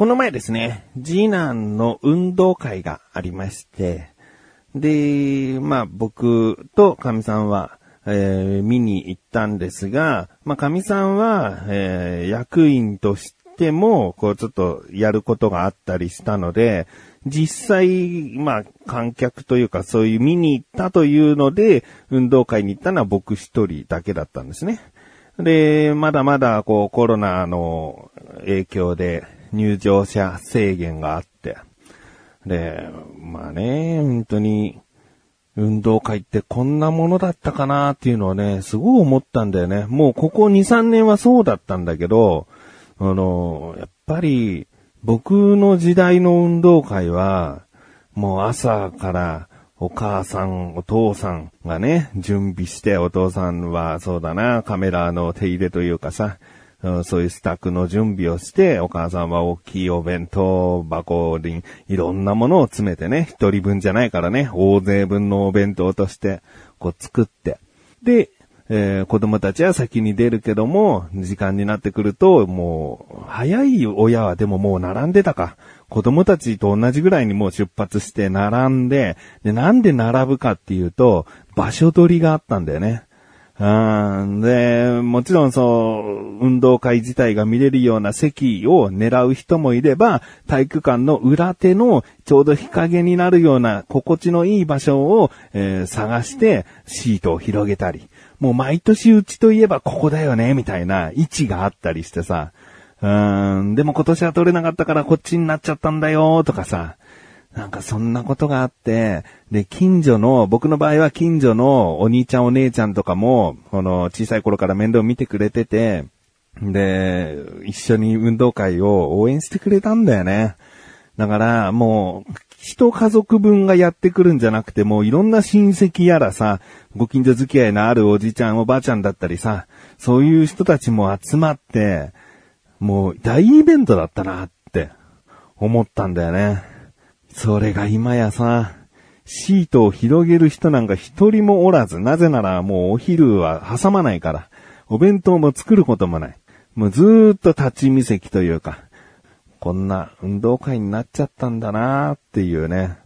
この前ですね、次男の運動会がありまして、で、まあ僕と神さんは、えー見に行ったんですが、まあ神さんは、えー役員としても、こうちょっとやることがあったりしたので、実際、まあ観客というかそういう見に行ったというので、運動会に行ったのは僕一人だけだったんですね。で、まだまだこうコロナの影響で入場者制限があって、で、まあね、本当に、運動会ってこんなものだったかなっていうのはね、すごい思ったんだよね。もうここ2、3年はそうだったんだけど、あの、やっぱり僕の時代の運動会は、もう朝からお母さん、お父さんがね、準備して、お父さんはそうだな、カメラの手入れというかさ、うんそういうスタックの準備をして、お母さんは大きいお弁当箱にいろんなものを詰めてね、一人分じゃないからね、大勢分のお弁当として、こう作って。で、えー子供たちは先に出るけども、時間になってくると、もう、早い親はでももう並んでたか。子供たちと同じぐらいにもう出発して並んで、で、なんで並ぶかっていうと、場所取りがあったんだよね。うん。で、もちろんそう、運動会自体が見れるような席を狙う人もいれば、体育館の裏手のちょうど日陰になるような心地のいい場所を、えー探してシートを広げたり、もう毎年うちといえばここだよね、みたいな。位置があったりしてさ、うん、でも今年は取れなかったからこっちになっちゃったんだよ、とかさ、なんかそんなことがあって、で、近所の、僕の場合は近所のお兄ちゃんお姉ちゃんとかも、この小さい頃から面倒見てくれてて、で、一緒に運動会を応援してくれたんだよね。だから、もう、一家族分がやってくるんじゃなくて、もういろんな親戚やらさ、ご近所付き合いのあるおじちゃんおばあちゃんだったりさ、そういう人たちも集まって、もう大イベントだったなって思ったんだよね。それが今やさ、シートを広げる人なんか一人もおらず、なぜならもうお昼は挟まないから、お弁当も作ることもない。もうずーっと立ち見席というか、こんな運動会になっちゃったんだなーっていうね。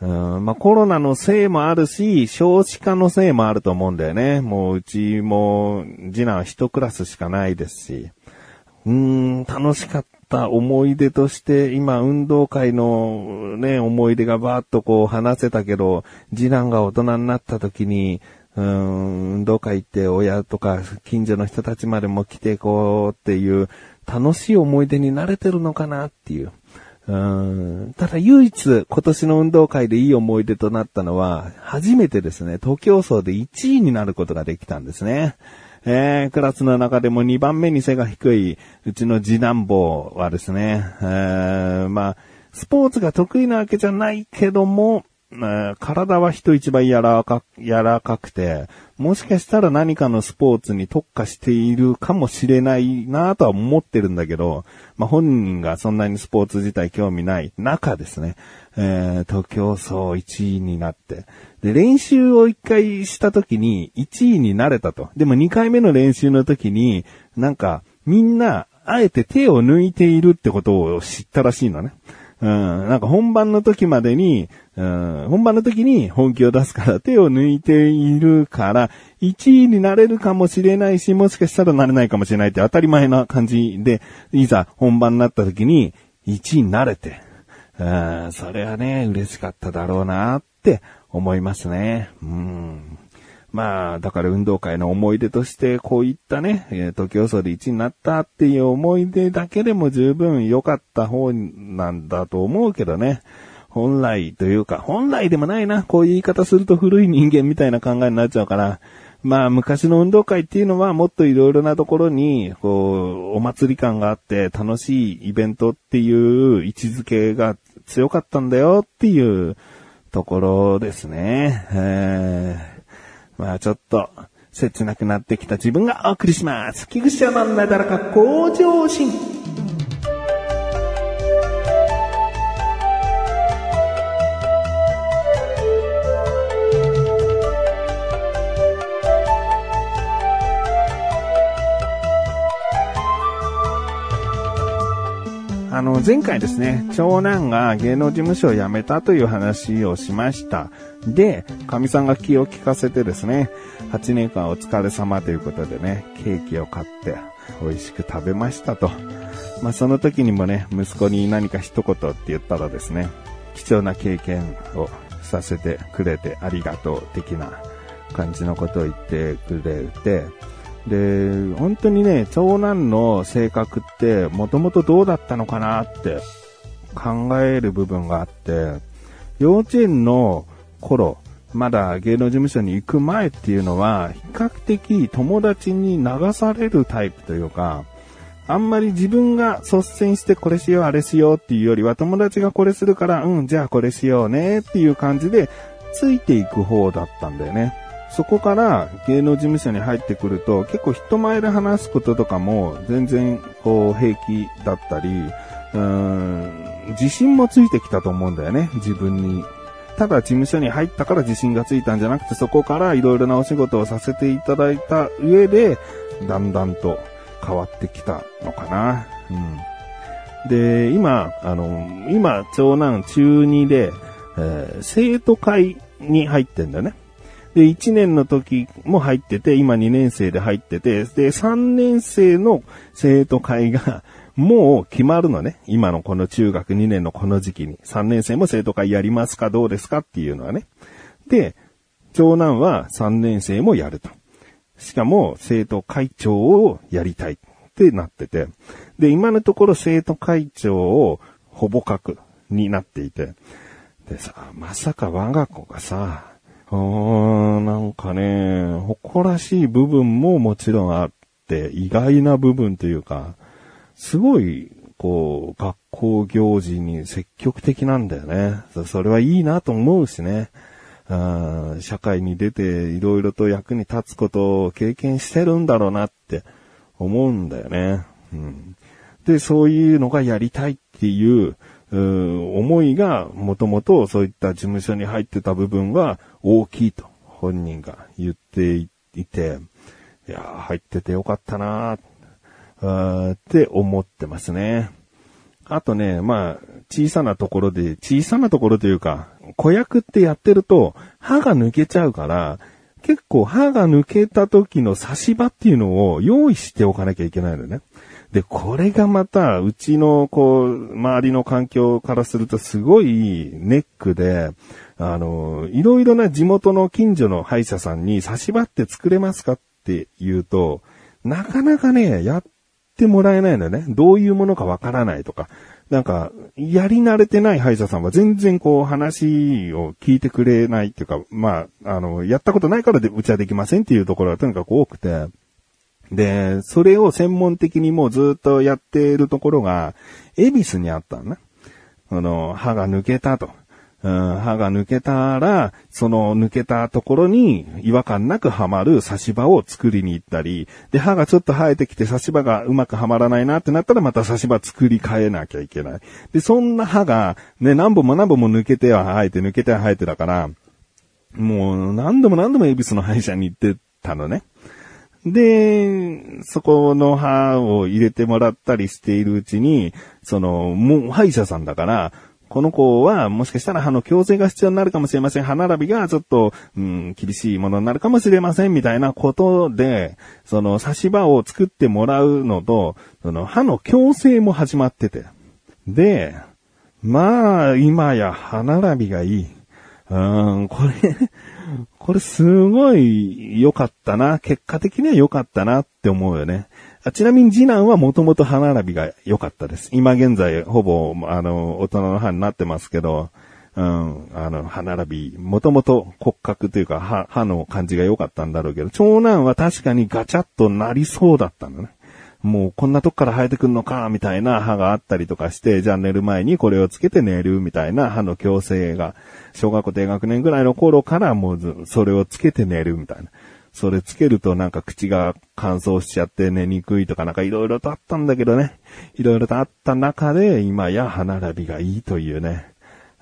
うん、まあ、コロナのせいもあるし、少子化のせいもあると思うんだよね。もううちも、次男は一クラスしかないですし。うーん、楽しかった思い出として、今、運動会のね、思い出がバーッとこう話せたけど、次男が大人になった時に、うん、運動会行って親とか近所の人たちまでも来てこうっていう楽しい思い出に慣れてるのかなっていう。うんただ唯一今年の運動会でいい思い出となったのは、初めてですね、東京層で1位になることができたんですね。えー、クラスの中でも2番目に背が低い、うちの次男坊はですね、えー、まあ、スポーツが得意なわけじゃないけども、えー体は人一倍柔らか、柔らかくて、もしかしたら何かのスポーツに特化しているかもしれないなとは思ってるんだけど、まあ、本人がそんなにスポーツ自体興味ない中ですね、えー東京層1位になって、で、練習を一回した時に1位になれたと。でも2回目の練習の時に、なんか、みんな、あえて手を抜いているってことを知ったらしいのね。うん、なんか本番の時までに、うん、本番の時に本気を出すから手を抜いているから、1位になれるかもしれないし、もしかしたらなれないかもしれないって当たり前な感じで、いざ本番になった時に1位になれて、うん、それはね、嬉しかっただろうなって思いますね。うん。まあ、だから運動会の思い出として、こういったね、えー東京層で1位になったっていう思い出だけでも十分良かった方なんだと思うけどね。本来というか、本来でもないな。こういう言い方すると古い人間みたいな考えになっちゃうから。まあ、昔の運動会っていうのはもっといろいろなところに、こう、お祭り感があって楽しいイベントっていう位置づけが強かったんだよっていうところですね。えーまあちょっと、切なくなってきた自分がお送りします。菊池のなだらか向上心。あの、前回ですね、長男が芸能事務所を辞めたという話をしました。で、神さんが気を利かせてですね、8年間お疲れ様ということでね、ケーキを買って美味しく食べましたと。まあ、その時にもね、息子に何か一言って言ったらですね、貴重な経験をさせてくれてありがとう的な感じのことを言ってくれて、で、本当にね、長男の性格ってもともとどうだったのかなって考える部分があって、幼稚園の頃、まだ芸能事務所に行く前っていうのは、比較的友達に流されるタイプというか、あんまり自分が率先してこれしよう、あれしようっていうよりは、友達がこれするから、うん、じゃあこれしようねっていう感じで、ついていく方だったんだよね。そこから芸能事務所に入ってくると、結構人前で話すこととかも全然こう平気だったり、うーん、自信もついてきたと思うんだよね、自分に。ただ事務所に入ったから自信がついたんじゃなくて、そこから色々なお仕事をさせていただいた上で、だんだんと変わってきたのかな。うん。で、今、あの、今、長男中2で、えー、生徒会に入ってんだよね。で、1年の時も入ってて、今2年生で入ってて、で、3年生の生徒会が、もう決まるのね。今のこの中学2年のこの時期に。3年生も生徒会やりますかどうですかっていうのはね。で、長男は3年生もやると。しかも生徒会長をやりたいってなってて。で、今のところ生徒会長をほぼ格になっていて。でさ、まさか我が子がさ、うー、なんかね、誇らしい部分ももちろんあって、意外な部分というか、すごい、こう、学校行事に積極的なんだよね。それはいいなと思うしね。あ社会に出ていろいろと役に立つことを経験してるんだろうなって思うんだよね。うん、で、そういうのがやりたいっていう思いがもともとそういった事務所に入ってた部分は大きいと本人が言っていて、いや入っててよかったなーって思ってますね。あとね、まあ、小さなところで、小さなところというか、子役ってやってると歯が抜けちゃうから、結構歯が抜けた時の差し歯っていうのを用意しておかなきゃいけないのね。で、これがまた、うちの、こう、周りの環境からするとすごいネックで、あの、いろいろな地元の近所の歯医者さんに差し歯って作れますかって言うと、なかなかね、やってもらえないのね。どういうものかわからないとか。なんか、やり慣れてない歯医者さんは全然こう話を聞いてくれないっていうか、まあ、あの、やったことないからでうちはできませんっていうところがとにかく多くて、で、それを専門的にもうずっとやっているところが、恵比寿にあったのね。あの、歯が抜けたと。うん、歯が抜けたら、その抜けたところに違和感なくはまる差し歯を作りに行ったり、で、歯がちょっと生えてきて差し歯がうまくはまらないなってなったらまた差し歯作り変えなきゃいけない。で、そんな歯がね、何本も何本も抜けては生えて抜けては生えてだから、もう何度も何度も恵比寿の歯医者に行ってたのね。で、そこの歯を入れてもらったりしているうちに、その、もう歯医者さんだから、この子はもしかしたら歯の矯正が必要になるかもしれません。歯並びがちょっと、うん、厳しいものになるかもしれません。みたいなことで、その差し歯を作ってもらうのと、その歯の矯正も始まってて。で、まあ、今や歯並びがいい。うん、これこれすごい良かったな。結果的には良かったなって思うよね。あちなみに次男はもともと歯並びが良かったです。今現在ほぼ、あの、大人の歯になってますけど、うん、あの、歯並び、もともと骨格というか歯、歯の感じが良かったんだろうけど、長男は確かにガチャッとなりそうだったんだね。もうこんなとこから生えてくんのか、みたいな歯があったりとかして、じゃあ寝る前にこれをつけて寝る、みたいな歯の矯正が、小学校低学年ぐらいの頃からもうそれをつけて寝る、みたいな。それつけるとなんか口が乾燥しちゃって寝にくいとかなんか色々とあったんだけどね。色々とあった中で今や歯並びがいいというね。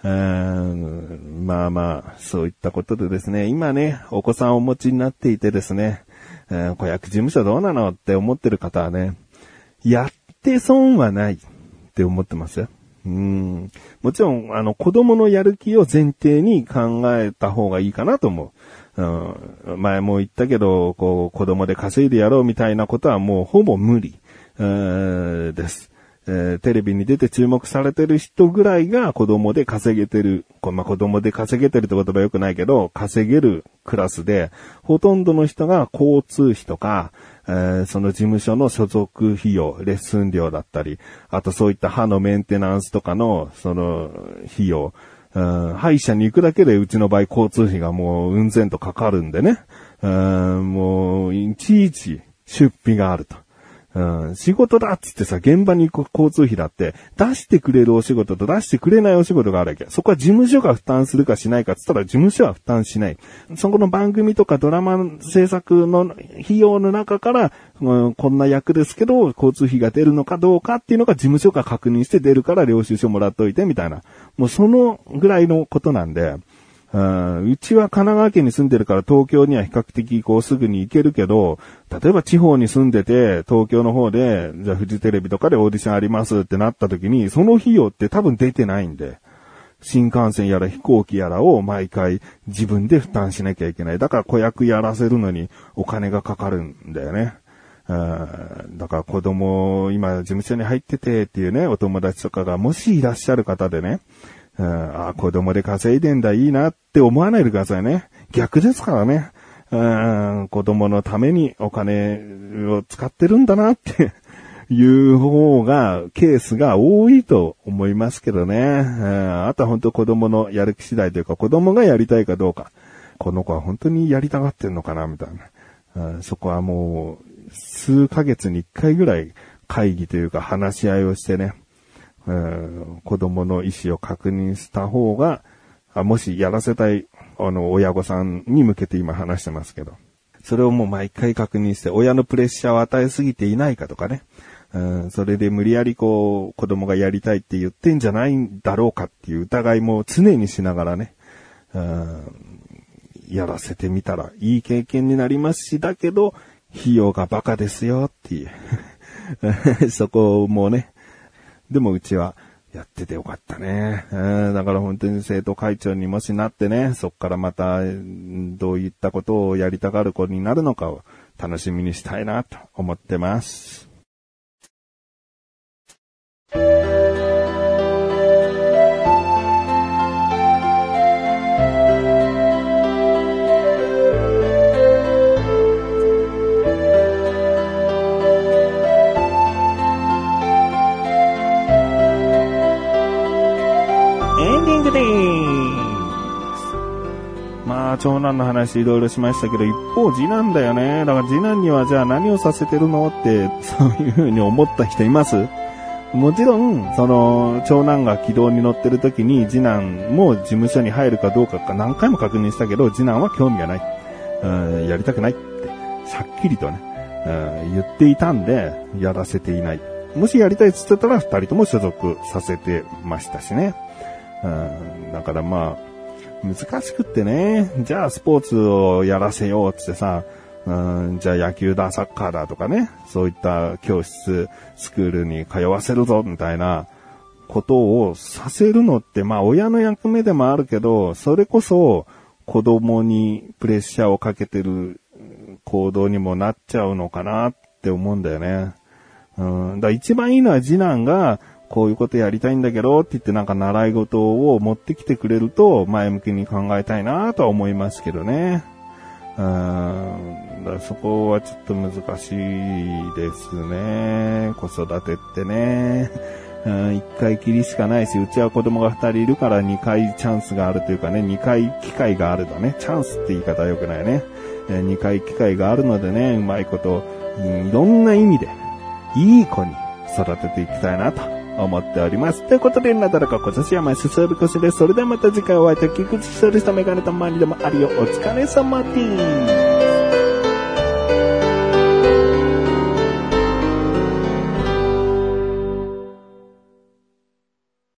うーんまあまあ、そういったことでですね、今ね、お子さんをお持ちになっていてですね、えー、子役事務所どうなのって思ってる方はね、やって損はないって思ってますよ。うん。もちろん、あの、子供のやる気を前提に考えた方がいいかなと思う。うん、前も言ったけど、こう、子供で稼いでやろうみたいなことはもうほぼ無理、です。えー、テレビに出て注目されてる人ぐらいが子供で稼げてる、まあ、子供で稼げてるって言葉良くないけど、稼げるクラスで、ほとんどの人が交通費とか、えー、その事務所の所属費用、レッスン料だったり、あとそういった歯のメンテナンスとかの、その、費用、うん、歯医者に行くだけでうちの場合交通費がもううんぜんとかかるんでね。うん、もう、いちいち出費があると。うん、仕事だっつってさ、現場に行く交通費だって、出してくれるお仕事と出してくれないお仕事があるわけ。そこは事務所が負担するかしないかっつったら事務所は負担しない。そこの番組とかドラマ制作の費用の中から、うん、こんな役ですけど、交通費が出るのかどうかっていうのが事務所が確認して出るから領収書もらっといてみたいな。もうそのぐらいのことなんで、うちは神奈川県に住んでるから東京には比較的こうすぐに行けるけど、例えば地方に住んでて東京の方で、じゃあフジテレビとかでオーディションありますってなった時に、その費用って多分出てないんで、新幹線やら飛行機やらを毎回自分で負担しなきゃいけない。だから子役やらせるのにお金がかかるんだよね。だから子供、今事務所に入っててっていうね、お友達とかがもしいらっしゃる方でね、うん、あ、子供で稼いでんだ、いいなって思わないでくださいね。逆ですからね。うん、子供のためにお金を使ってるんだなっていう方が、ケースが多いと思いますけどね。うん、あとは本当子供のやる気次第というか、子供がやりたいかどうか。この子は本当にやりたがってんのかな、みたいな。そこはもう、数ヶ月に一回ぐらい会議というか話し合いをしてね。えー、子供の意思を確認した方が、もしやらせたい、あの、親御さんに向けて今話してますけど、それをもう毎回確認して、親のプレッシャーを与えすぎていないかとかね、うん、それで無理やりこう、子供がやりたいって言ってんじゃないんだろうかっていう疑いも常にしながらね、うん、やらせてみたらいい経験になりますし、だけど、費用がバカですよっていう。そこもね、でもうちはやっててよかったね。だから本当に生徒会長にもしなってね、そっからまたどういったことをやりたがる子になるのかを楽しみにしたいなと思ってます。長男の話いろいろしましたけど、一方次男だよね。だから次男にはじゃあ何をさせてるのって、そういうふうに思った人います？もちろん、その、長男が軌道に乗ってる時に次男も事務所に入るかどうかか何回も確認したけど、次男は興味がない。うん、やりたくないって、はっきりとね、うん、言っていたんで、やらせていない。もしやりたいって言ってたら二人とも所属させてましたしね。うん、だからまあ、難しくってね、じゃあスポーツをやらせようってさ、うん、じゃあ野球だ、サッカーだとかね、そういった教室、スクールに通わせるぞ、みたいなことをさせるのって、まあ親の役目でもあるけど、それこそ子供にプレッシャーをかけてる行動にもなっちゃうのかなって思うんだよね。うん、だ一番いいのは次男が、こういうことやりたいんだけどって言ってなんか習い事を持ってきてくれると前向きに考えたいなとは思いますけどね。うん、だそこはちょっと難しいですね。子育てってね。うん一回きりしかないし、うちは子供が二人いるから二回チャンスがあるというかね、二回機会があるだね。チャンスって言い方は良くないね。二回機会があるのでね、うまいこと、いろんな意味で、いい子に育てていきたいなと思っております。ということで、なだらか今年は毎週するこしです。それではまた次回お会いいた菊池処理したメガネたまりでもあるよ。お疲れ様です。